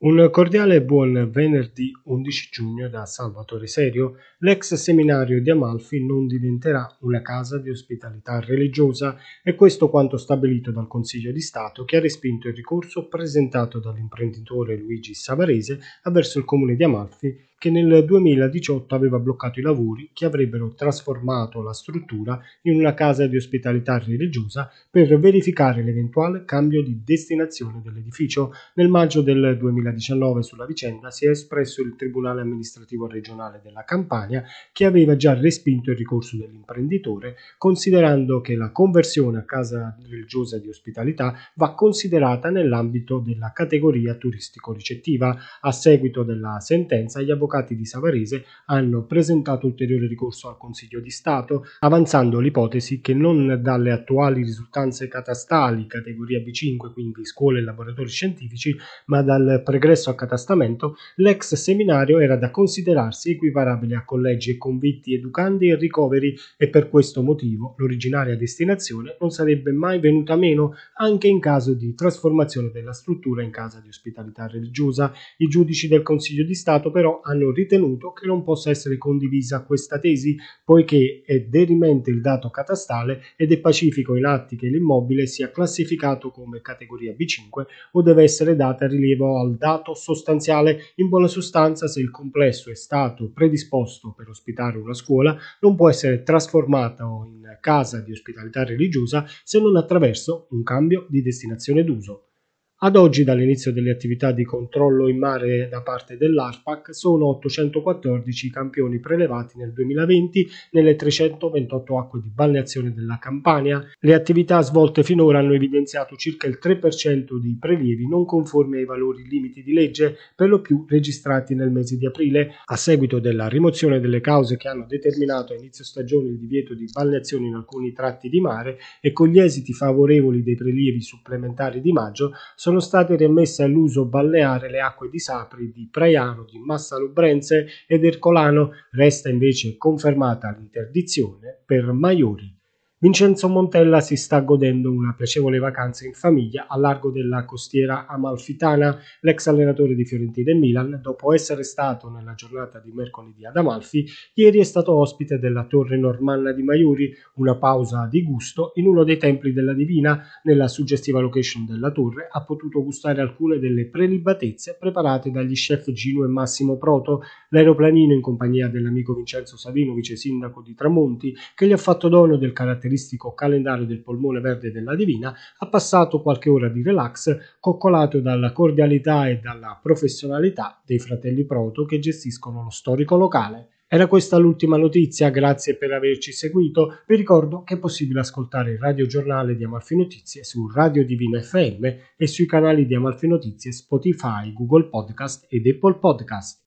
Un cordiale buon venerdì 11 giugno da Salvatore Serio. L'ex seminario di Amalfi non diventerà una casa di ospitalità religiosa e questo quanto stabilito dal Consiglio di Stato che ha respinto il ricorso presentato dall'imprenditore Luigi Savarese avverso il comune di Amalfi che nel 2018 aveva bloccato i lavori che avrebbero trasformato la struttura in una casa di ospitalità religiosa per verificare l'eventuale cambio di destinazione dell'edificio. Nel maggio del 2019 sulla vicenda si è espresso il Tribunale amministrativo regionale della Campania che aveva già respinto il ricorso dell'imprenditore considerando che la conversione a casa religiosa di ospitalità va considerata nell'ambito della categoria turistico-ricettiva. A seguito della sentenza gli avvocati avvocati di Savarese hanno presentato ulteriore ricorso al Consiglio di Stato, avanzando l'ipotesi che non dalle attuali risultanze catastali categoria B5, quindi scuole e laboratori scientifici, ma dal pregresso accatastamento, l'ex seminario era da considerarsi equiparabile a collegi e convitti educandi e ricoveri e per questo motivo l'originaria destinazione non sarebbe mai venuta meno anche in caso di trasformazione della struttura in casa di ospitalità religiosa. I giudici del Consiglio di Stato però hanno hanno ritenuto che non possa essere condivisa questa tesi, poiché è derimente il dato catastale ed è pacifico in atti che l'immobile sia classificato come categoria B5 o deve essere data rilievo al dato sostanziale. In buona sostanza, se il complesso è stato predisposto per ospitare una scuola, non può essere trasformato in casa di ospitalità religiosa se non attraverso un cambio di destinazione d'uso. Ad oggi, dall'inizio delle attività di controllo in mare da parte dell'ARPAC, sono 814 i campioni prelevati nel 2020 nelle 328 acque di balneazione della Campania. Le attività svolte finora hanno evidenziato circa il 3% di prelievi non conformi ai valori limiti di legge, per lo più registrati nel mese di aprile. A seguito della rimozione delle cause che hanno determinato a inizio stagione il divieto di balneazione in alcuni tratti di mare e con gli esiti favorevoli dei prelievi supplementari di maggio, sono state rimesse all'uso balneare le acque di Sapri, di Praiano, di Massalubrense ed Ercolano, resta invece confermata l'interdizione per Maiori. Vincenzo Montella si sta godendo una piacevole vacanza in famiglia a largo della costiera amalfitana. L'ex allenatore di Fiorentina e Milan, dopo essere stato nella giornata di mercoledì ad Amalfi, ieri è stato ospite della torre normanna di Maiuri, una pausa di gusto in uno dei templi della Divina. Nella suggestiva location della torre ha potuto gustare alcune delle prelibatezze preparate dagli chef Gino e Massimo Proto, l'aeroplanino in compagnia dell'amico Vincenzo Savino, vice sindaco di Tramonti, che gli ha fatto dono del carattere caratteristico calendario del polmone verde della Divina, ha passato qualche ora di relax coccolato dalla cordialità e dalla professionalità dei fratelli Proto che gestiscono lo storico locale. Era questa l'ultima notizia, grazie per averci seguito. Vi ricordo che è possibile ascoltare il radiogiornale di Amalfi Notizie su Radio Divina FM e sui canali di Amalfi Notizie Spotify, Google Podcast ed Apple Podcast.